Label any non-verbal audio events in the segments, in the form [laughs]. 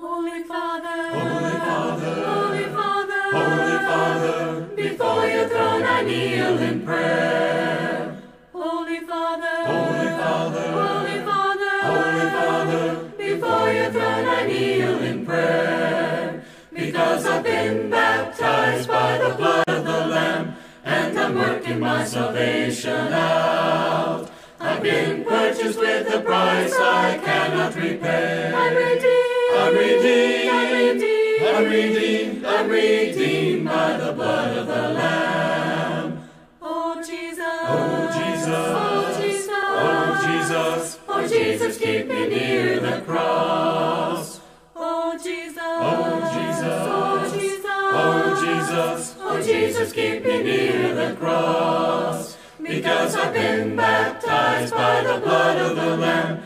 Holy Father, Holy Father, Holy Father, Holy Father, before your throne I kneel in prayer. Holy Father, Holy Father, Holy Father, Holy Father, before your throne I kneel in prayer. Because I've been baptized by the blood of the Lamb, and I'm working my salvation out. I've been purchased with a price I cannot repay. I'm redeemed, I'm redeemed, I'm redeemed, I'm redeemed, I'm redeemed by the blood of the Lamb. Oh Jesus, Oh Jesus, oh Jesus, oh Jesus, oh Jesus, keep me near the cross. Oh Jesus, Oh, Jesus. oh Jesus, oh Jesus, oh Jesus, keep me near the cross. Because I've been baptized by the blood of the Lamb,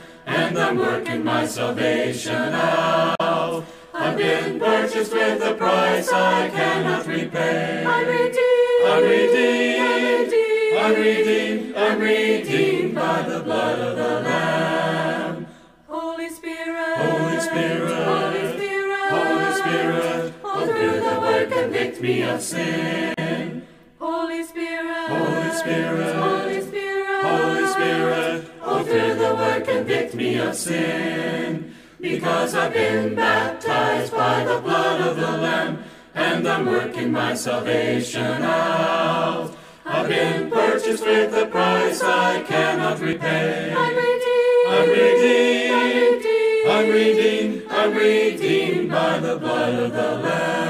I'm working my salvation out. I've been purchased with a price I cannot repay. I'm redeemed, I'm redeemed, I'm redeemed, I'm redeemed by the blood of the Lamb. Holy Spirit, Holy Spirit, Holy Spirit, Holy Spirit, all through the word convict me of sin. Holy Spirit, Holy Spirit, Holy Spirit, of sin. Because I've been baptized by the blood of the Lamb, and I'm working my salvation out. I've been purchased with a price I cannot repay. I'm redeemed, I'm redeemed, I'm I'm redeemed, I'm redeemed by the blood of the Lamb.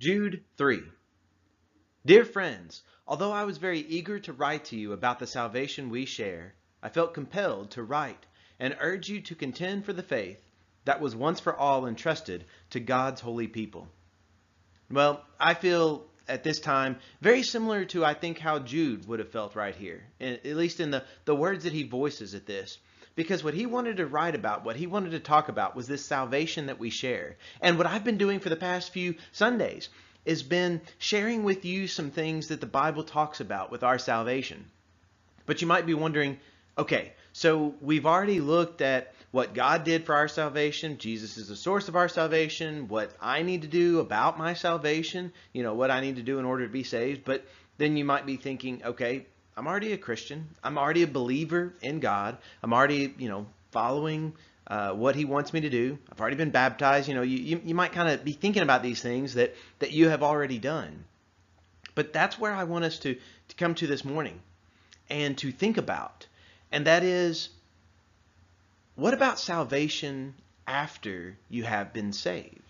Jude 3. Dear friends, although I was very eager to write to you about the salvation we share, I felt compelled to write and urge you to contend for the faith that was once for all entrusted to God's holy people. Well, I feel at this time very similar to I think how Jude would have felt right here, at least in the, the words that he voices at this. Because what he wanted to write about, what he wanted to talk about was this salvation that we share. And what I've been doing for the past few Sundays has been sharing with you some things that the Bible talks about with our salvation. But you might be wondering, okay, so we've already looked at what God did for our salvation. Jesus is the source of our salvation, what I need to do about my salvation, you know, what I need to do in order to be saved. But then you might be thinking, okay, I'm already a Christian. I'm already a believer in God. I'm already, you know, following uh, what He wants me to do. I've already been baptized. You know, you, you, you might kind of be thinking about these things that, that you have already done. But that's where I want us to, to come to this morning and to think about. And that is, what about salvation after you have been saved?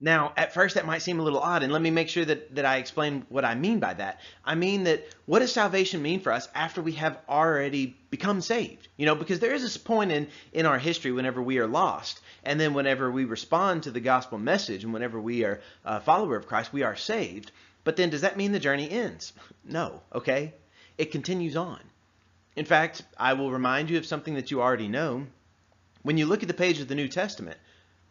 Now, at first that might seem a little odd, and let me make sure that, that I explain what I mean by that. I mean that what does salvation mean for us after we have already become saved? You know, because there is this point in, in our history whenever we are lost, and then whenever we respond to the gospel message, and whenever we are a follower of Christ, we are saved. But then does that mean the journey ends? [laughs] No, okay? It continues on. In fact, I will remind you of something that you already know. When you look at the page of the New Testament,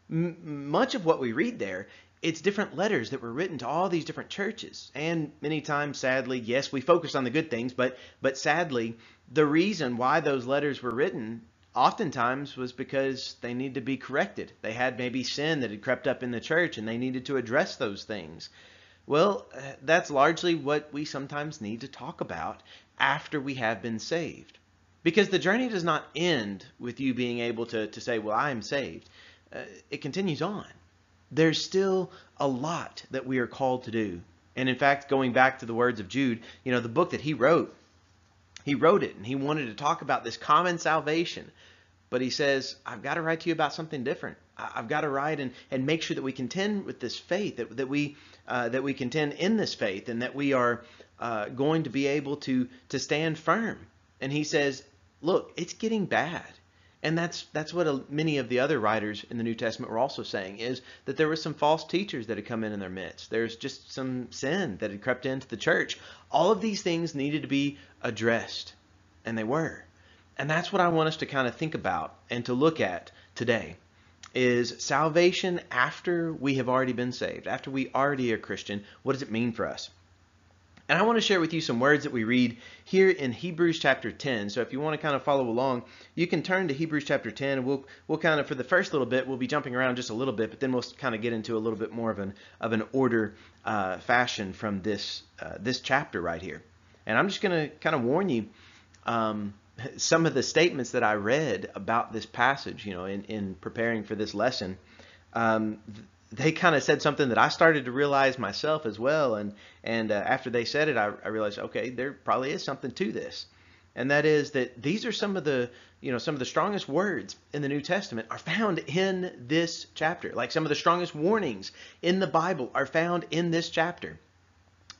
m- much of what we read there, it's different letters that were written to all these different churches. And many times, sadly, yes, we focus on the good things, but but sadly, the reason why those letters were written oftentimes was because they needed to be corrected. They had maybe sin that had crept up in the church and they needed to address those things. Well, uh, that's largely what we sometimes need to talk about after we have been saved. Because the journey does not end with you being able to, to say, Well, I am saved. Uh, it continues on. There's still a lot that we are called to do. And in fact, going back to the words of Jude, you know, the book that he wrote, he wrote it and he wanted to talk about this common salvation. But he says, I've got to write to you about something different. I've got to write and, and make sure that we contend with this faith, that, that we uh, that we contend in this faith, and that we are uh, going to be able to to stand firm. And he says, look, it's getting bad. And that's that's what many of the other writers in the New Testament were also saying is that there were some false teachers that had come in in their midst. There's just some sin that had crept into the church. All of these things needed to be addressed, and they were. And that's what I want us to kind of think about and to look at today is salvation after we have already been saved, after we already are Christian, what does it mean for us? And I want to share with you some words that we read here in Hebrews chapter 10. So if you want to kind of follow along, you can turn to Hebrews chapter 10 and we'll we'll kind of for the first little bit, we'll be jumping around just a little bit, but then we'll kind of get into a little bit more of an of an order uh, fashion from this uh, this chapter right here. And I'm just going to kind of warn you um, [laughs] some of the statements that I read about this passage, you know, in, in preparing for this lesson. Um, they kind of said something that I started to realize myself as well. And and uh, after they said it, I, I realized, okay, there probably is something to this, and that is that these are some of the you know some of the strongest words in the New Testament are found in this chapter. Like some of the strongest warnings in the Bible are found in this chapter.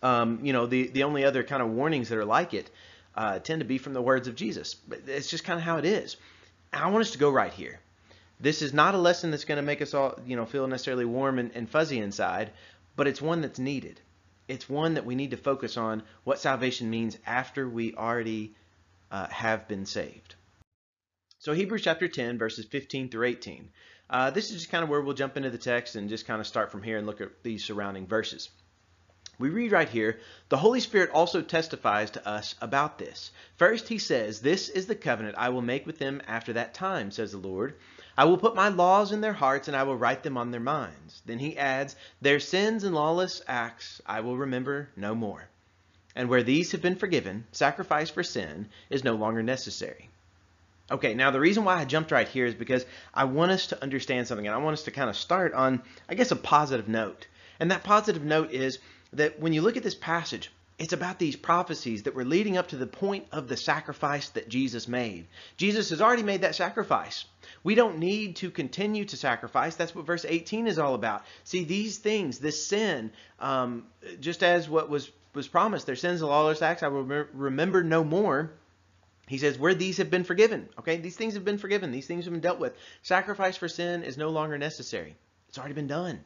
Um, you know, the the only other kind of warnings that are like it uh, tend to be from the words of Jesus. But it's just kind of how it is. I want us to go right here. This is not a lesson that's going to make us all, you know, feel necessarily warm and, and fuzzy inside, but it's one that's needed. It's one that we need to focus on what salvation means after we already uh, have been saved. So Hebrews chapter 10, verses 15 through 18. Uh, this is just kind of where we'll jump into the text and just kind of start from here and look at these surrounding verses. We read right here, the Holy Spirit also testifies to us about this. First, he says, This is the covenant I will make with them after that time, says the Lord. I will put my laws in their hearts and I will write them on their minds. Then he adds, Their sins and lawless acts I will remember no more. And where these have been forgiven, sacrifice for sin is no longer necessary. Okay, now the reason why I jumped right here is because I want us to understand something and I want us to kind of start on, I guess, a positive note. And that positive note is that when you look at this passage, it's about these prophecies that were leading up to the point of the sacrifice that Jesus made. Jesus has already made that sacrifice. We don't need to continue to sacrifice. That's what verse 18 is all about. See, these things, this sin, um, just as what was, was promised, their sins and lawless acts, I will remember no more. He says, where these have been forgiven. Okay, these things have been forgiven. These things have been dealt with. Sacrifice for sin is no longer necessary. It's already been done.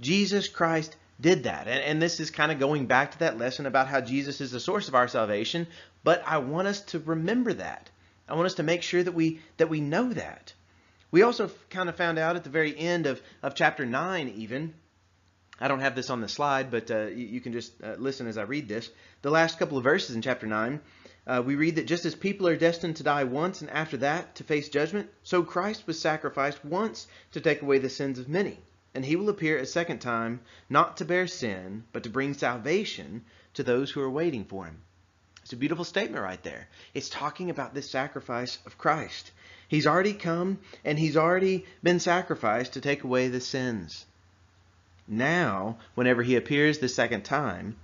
Jesus Christ did that. And, and this is kind of going back to that lesson about how Jesus is the source of our salvation. But I want us to remember that. I want us to make sure that we that we know that. We also kind of found out at the very end of, of chapter 9 even, I don't have this on the slide, but uh, you, you, can just uh, listen as I read this. The last couple of verses in chapter 9, uh, we read that just as people are destined to die once and after that to face judgment, so Christ was sacrificed once to take away the sins of many and he will appear a second time, not to bear sin, but to bring salvation to those who are waiting for him. It's a beautiful statement right there. It's talking about this sacrifice of Christ. He's already come and he's already been sacrificed to take away the sins. Now, whenever he appears the second time,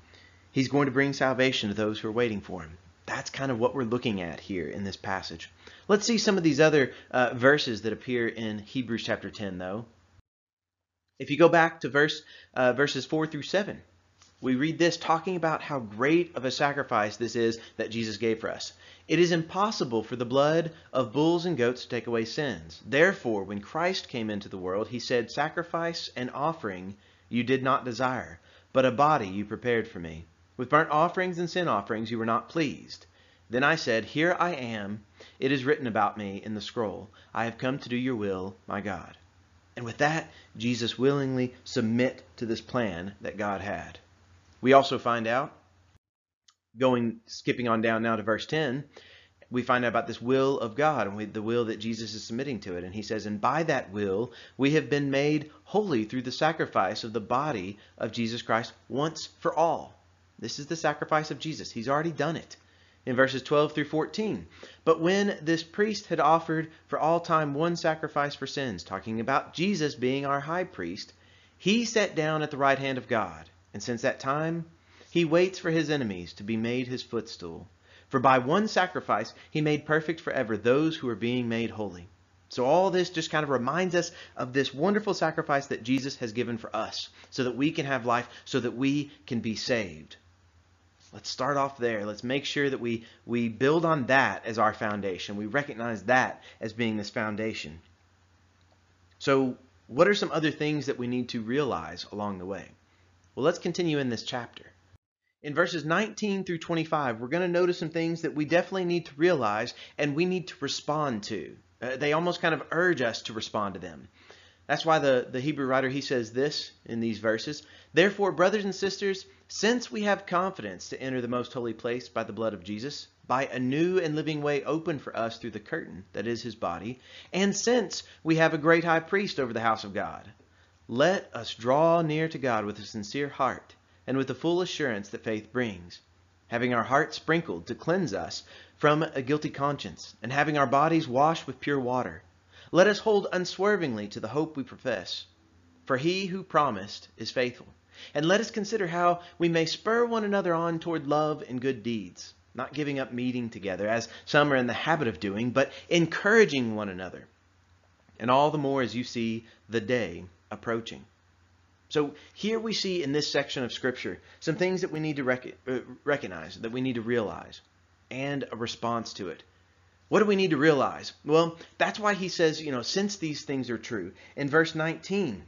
he's going to bring salvation to those who are waiting for him. That's kind of what we're looking at here in this passage. Let's see some of these other uh, verses that appear in Hebrews chapter 10, though. If you go back to verse uh, verses 4 through 7, we read this talking about how great of a sacrifice this is that Jesus gave for us. It is impossible for the blood of bulls and goats to take away sins. Therefore, when Christ came into the world, he said, Sacrifice and offering you did not desire, but a body you prepared for me. With burnt offerings and sin offerings you were not pleased. Then I said, Here I am. It is written about me in the scroll. I have come to do your will, my God. And with that, Jesus willingly submit to this plan that God had. We also find out, going skipping on down now to verse 10, we find out about this will of God and we, the will that Jesus is submitting to it. And he says, And by that will we have been made holy through the sacrifice of the body of Jesus Christ once for all. This is the sacrifice of Jesus. He's already done it in verses 12 through 14. But when this priest had offered for all time one sacrifice for sins, talking about Jesus being our high priest, he sat down at the right hand of God. And since that time, he waits for his enemies to be made his footstool. For by one sacrifice, he made perfect forever those who are being made holy. So all this just kind of reminds us of this wonderful sacrifice that Jesus has given for us so that we can have life, so that we can be saved. Let's start off there. Let's make sure that we, we build on that as our foundation. We recognize that as being this foundation. So, what are some other things that we need to realize along the way? Well, let's continue in this chapter. In verses 19 through 25, we're going to notice some things that we definitely need to realize and we need to respond to. Uh, they almost kind of urge us to respond to them. That's why the, the Hebrew writer he says this in these verses. Therefore, brothers and sisters, since we have confidence to enter the most holy place by the blood of Jesus, by a new and living way open for us through the curtain that is his body, and since we have a great high priest over the house of God, let us draw near to God with a sincere heart and with the full assurance that faith brings, having our hearts sprinkled to cleanse us from a guilty conscience, and having our bodies washed with pure water. Let us hold unswervingly to the hope we profess. For he who promised is faithful. And let us consider how we may spur one another on toward love and good deeds, not giving up meeting together, as some are in the habit of doing, but encouraging one another. And all the more as you see the day approaching. So here we see in this section of Scripture some things that we need to rec- uh, recognize, that we need to realize, and a response to it. What do we need to realize? Well, that's why he says, you know, since these things are true. In verse 19,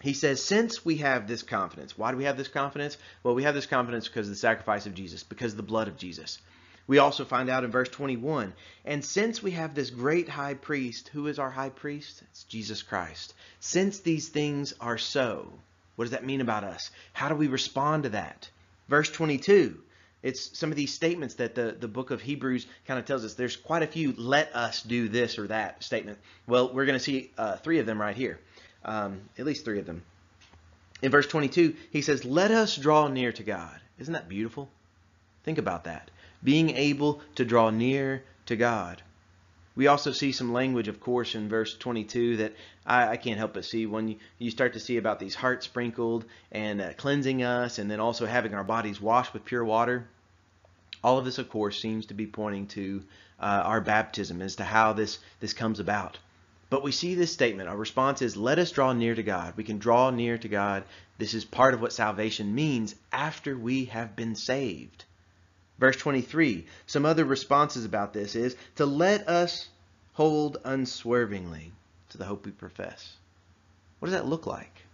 he says, since we have this confidence. Why do we have this confidence? Well, we have this confidence because of the sacrifice of Jesus, because of the blood of Jesus. We also find out in verse 21, and since we have this great high priest, who is our high priest? It's Jesus Christ. Since these things are so, what does that mean about us? How do we respond to that? Verse 22, it's some of these statements that the, the book of Hebrews kind of tells us. There's quite a few let us do this or that statement. Well, we're going to see uh, three of them right here, um, at least three of them. In verse 22, he says, Let us draw near to God. Isn't that beautiful? Think about that. Being able to draw near to God. We also see some language, of course, in verse 22 that I, I can't help but see when you, you, start to see about these hearts sprinkled and uh, cleansing us, and then also having our bodies washed with pure water. All of this, of course, seems to be pointing to uh, our baptism as to how this, this comes about. But we see this statement. Our response is, let us draw near to God. We can draw near to God. This is part of what salvation means after we have been saved. Verse 23, some other responses about this is to let us hold unswervingly to the hope we profess. What does that look like?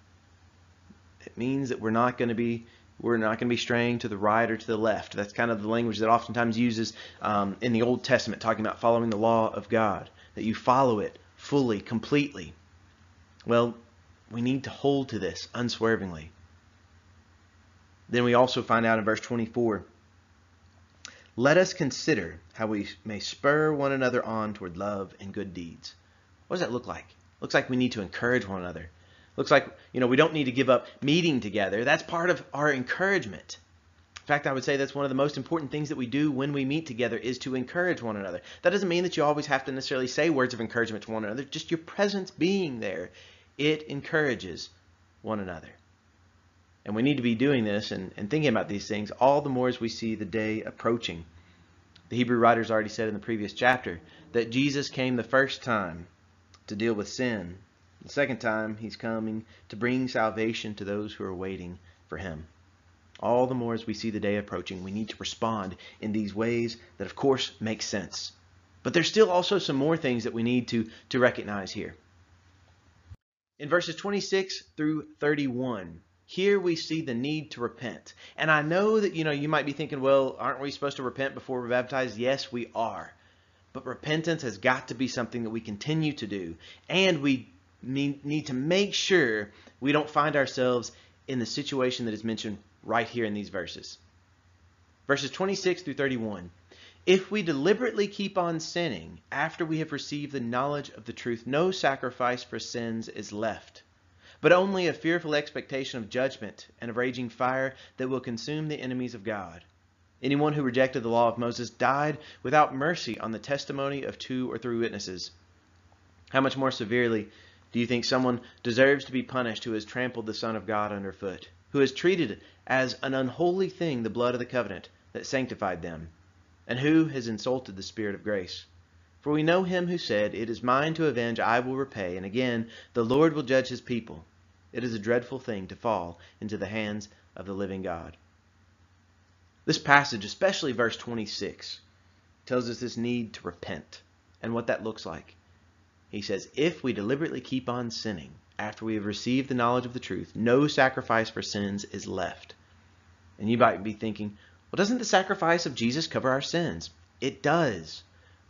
It means that we're not going to be we're not going to be straying to the right or to the left. That's kind of the language that oftentimes uses um, in the Old Testament, talking about following the law of God, that you follow it fully, completely. Well, we need to hold to this unswervingly. Then we also find out in verse 24 let us consider how we may spur one another on toward love and good deeds. What does that look like? Looks like we need to encourage one another. Looks like, you know, we don't need to give up meeting together. That's part of our encouragement. In fact, I would say that's one of the most important things that we do when we meet together is to encourage one another. That doesn't mean that you always have to necessarily say words of encouragement to one another. Just your presence being there, it encourages one another. And we need to be doing this and, and thinking about these things all the more as we see the day approaching. The Hebrew writers already said in the previous chapter that Jesus came the first time to deal with sin the second time, he's coming to bring salvation to those who are waiting for him. All the more as we see the day approaching, we need to respond in these ways that, of course, make sense. But there's still also some more things that we need to, to recognize here. In verses 26 through 31, here we see the need to repent. And I know that you know you might be thinking, well, aren't we supposed to repent before we're baptized? Yes, we are. But repentance has got to be something that we continue to do. And we need to make sure we don't find ourselves in the situation that is mentioned right here in these verses. Verses 26 through 31. If we deliberately keep on sinning after we have received the knowledge of the truth, no sacrifice for sins is left, but only a fearful expectation of judgment and of raging fire that will consume the enemies of God. Anyone who rejected the law of Moses died without mercy on the testimony of two or three witnesses. How much more severely do you think someone deserves to be punished who has trampled the Son of God underfoot, who has treated as an unholy thing the blood of the covenant that sanctified them, and who has insulted the Spirit of grace? For we know him who said, It is mine to avenge, I will repay, and again, the Lord will judge his people. It is a dreadful thing to fall into the hands of the living God. This passage, especially verse 26, tells us this need to repent and what that looks like. He says, If we deliberately keep on sinning after we have received the knowledge of the truth, no sacrifice for sins is left. And you might be thinking, well, doesn't the sacrifice of Jesus cover our sins? It does.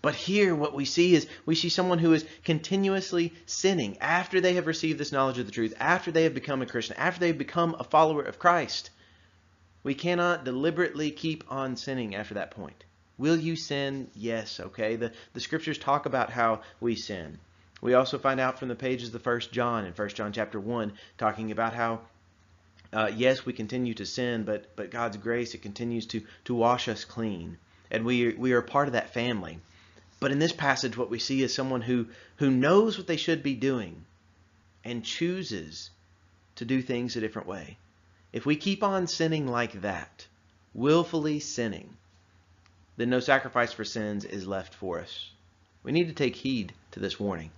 But here, what we see is we see someone who is continuously sinning after they have received this knowledge of the truth, after they have become a Christian, after they have become a follower of Christ. We cannot deliberately keep on sinning after that point. Will you sin? Yes, okay. The, the scriptures talk about how we sin. We also find out from the pages of 1 John in 1 John chapter 1, talking about how uh, yes, we continue to sin, but but God's grace it continues to to wash us clean, and we we are part of that family. But in this passage, what we see is someone who, who knows what they should be doing and chooses to do things a different way. If we keep on sinning like that, willfully sinning, then no sacrifice for sins is left for us. We need to take heed to this warning.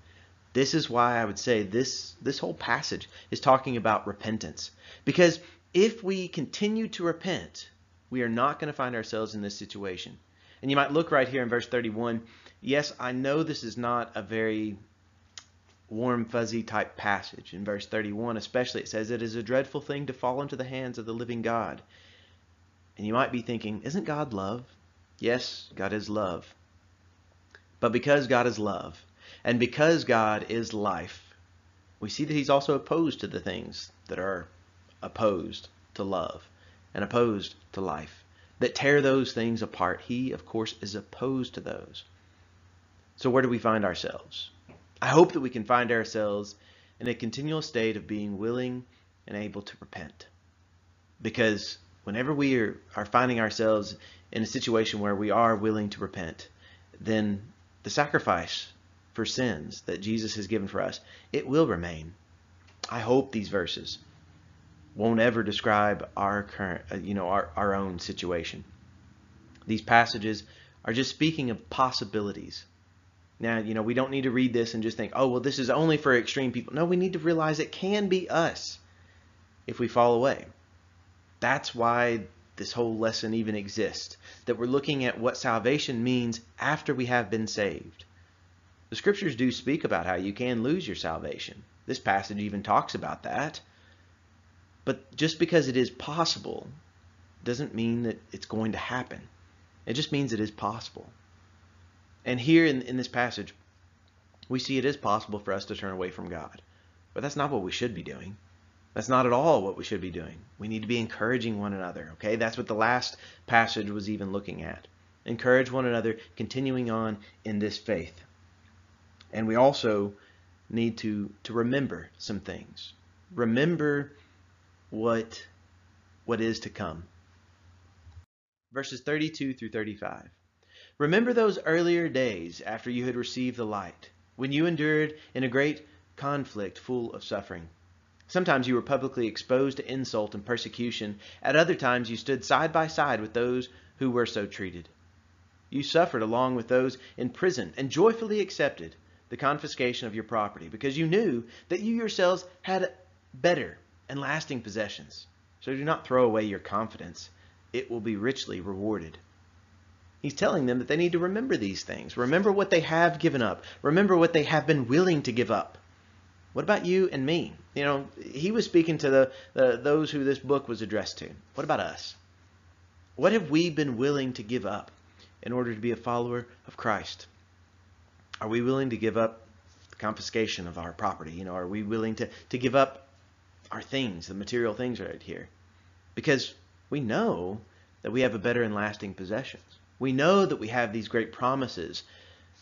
This is why I would say this, this whole passage is talking about repentance. Because if we continue to repent, we are not going to find ourselves in this situation. And you might look right here in verse 31 yes, I know this is not a very warm, fuzzy type passage. In verse 31, especially, it says, It is a dreadful thing to fall into the hands of the living God. And you might be thinking, Isn't God love? Yes, God is love. But because God is love, and because God is life, we see that He's also opposed to the things that are opposed to love and opposed to life, that tear those things apart. He, of course, is opposed to those. So where do we find ourselves? I hope that we can find ourselves in a continual state of being willing and able to repent. Because whenever we are, are finding ourselves in a situation where we are willing to repent, then the sacrifice for sins that Jesus has given for us, it will remain. I hope these verses won't ever describe our current, uh, you know, our, our own situation. These passages are just speaking of possibilities now, you know, we don't need to read this and just think, oh, well, this is only for extreme people. No, we need to realize it can be us if we fall away. That's why this whole lesson even exists, that we're looking at what salvation means after we have been saved. The scriptures do speak about how you can lose your salvation. This passage even talks about that. But just because it is possible doesn't mean that it's going to happen. It just means it is possible. And here in, in this passage, we see it is possible for us to turn away from God. But that's not what we should be doing. That's not at all what we should be doing. We need to be encouraging one another, okay? That's what the last passage was even looking at. Encourage one another, continuing on in this faith. And we also need to, to remember some things. Remember what, what is to come. Verses 32 through 35. Remember those earlier days after you had received the light, when you endured in a great conflict full of suffering. Sometimes you were publicly exposed to insult and persecution. At other times you stood side by side with those who were so treated. You suffered along with those in prison and joyfully accepted the confiscation of your property because you knew that you yourselves had better and lasting possessions. So do not throw away your confidence. It will be richly rewarded. He's telling them that they need to remember these things. Remember what they have given up. Remember what they have been willing to give up. What about you and me? You know, he was speaking to the, the those who this book was addressed to. What about us? What have we been willing to give up in order to be a follower of Christ? Are we willing to give up the confiscation of our property? You know, are we willing to, to give up our things, the material things right here? Because we know that we have a better and lasting possessions. We know that we have these great promises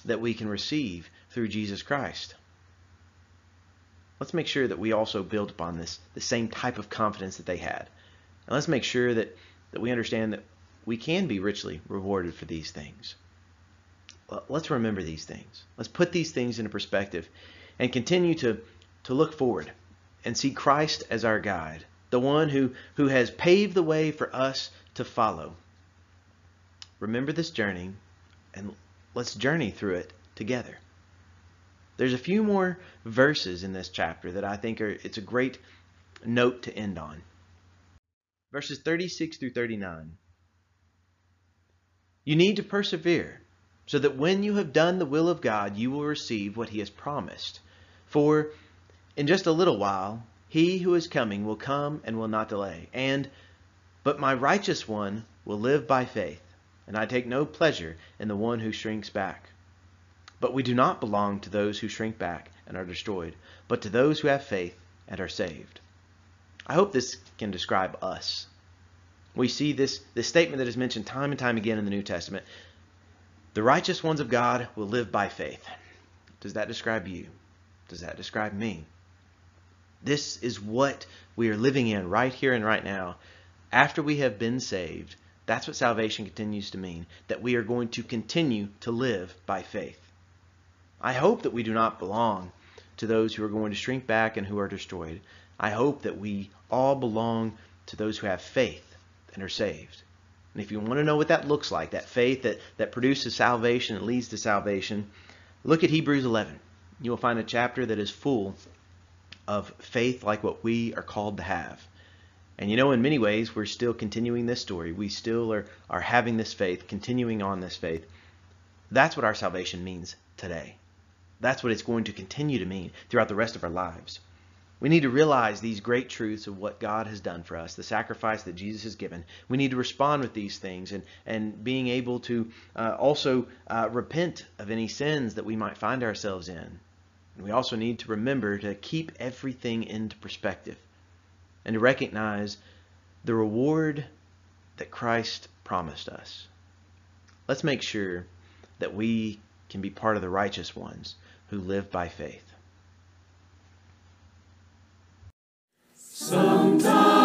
that we can receive through Jesus Christ. Let's make sure that we also build upon this, the same type of confidence that they had. And let's make sure that, that we understand that we can be richly rewarded for these things. Let's remember these things. Let's put these things into perspective and continue to, to look forward and see Christ as our guide, the one who, who has paved the way for us to follow remember this journey and let's journey through it together. There's a few more verses in this chapter that I think are it's a great note to end on. Verses 36 through 39. You need to persevere so that when you have done the will of God, you will receive what he has promised. For in just a little while, he who is coming will come and will not delay. And but my righteous one will live by faith and I take no pleasure in the one who shrinks back. But we do not belong to those who shrink back and are destroyed, but to those who have faith and are saved. I hope this can describe us. We see this, this statement that is mentioned time and time again in the New Testament. The righteous ones of God will live by faith. Does that describe you? Does that describe me? This is what we are living in right here and right now. After we have been saved, that's what salvation continues to mean, that we are going to continue to live by faith. I hope that we do not belong to those who are going to shrink back and who are destroyed. I hope that we all belong to those who have faith and are saved. And if you want to know what that looks like, that faith that, that produces salvation and leads to salvation, look at Hebrews 11. You will find a chapter that is full of faith like what we are called to have. And you know, in many ways, we're still continuing this story. We still are, are having this faith, continuing on this faith. That's what our salvation means today. That's what it's going to continue to mean throughout the rest of our lives. We need to realize these great truths of what God has done for us, the sacrifice that Jesus has given. We need to respond with these things and, and being able to uh, also uh, repent of any sins that we might find ourselves in. And we also need to remember to keep everything into perspective and to recognize the reward that Christ promised us. Let's make sure that we can be part of the righteous ones who live by faith. Sometimes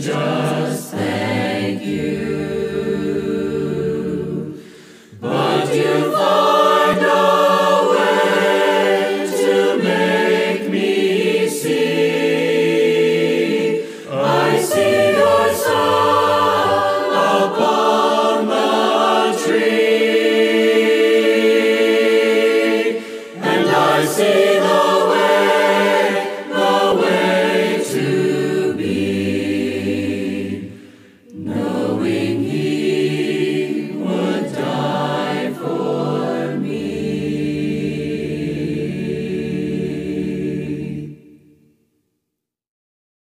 joy.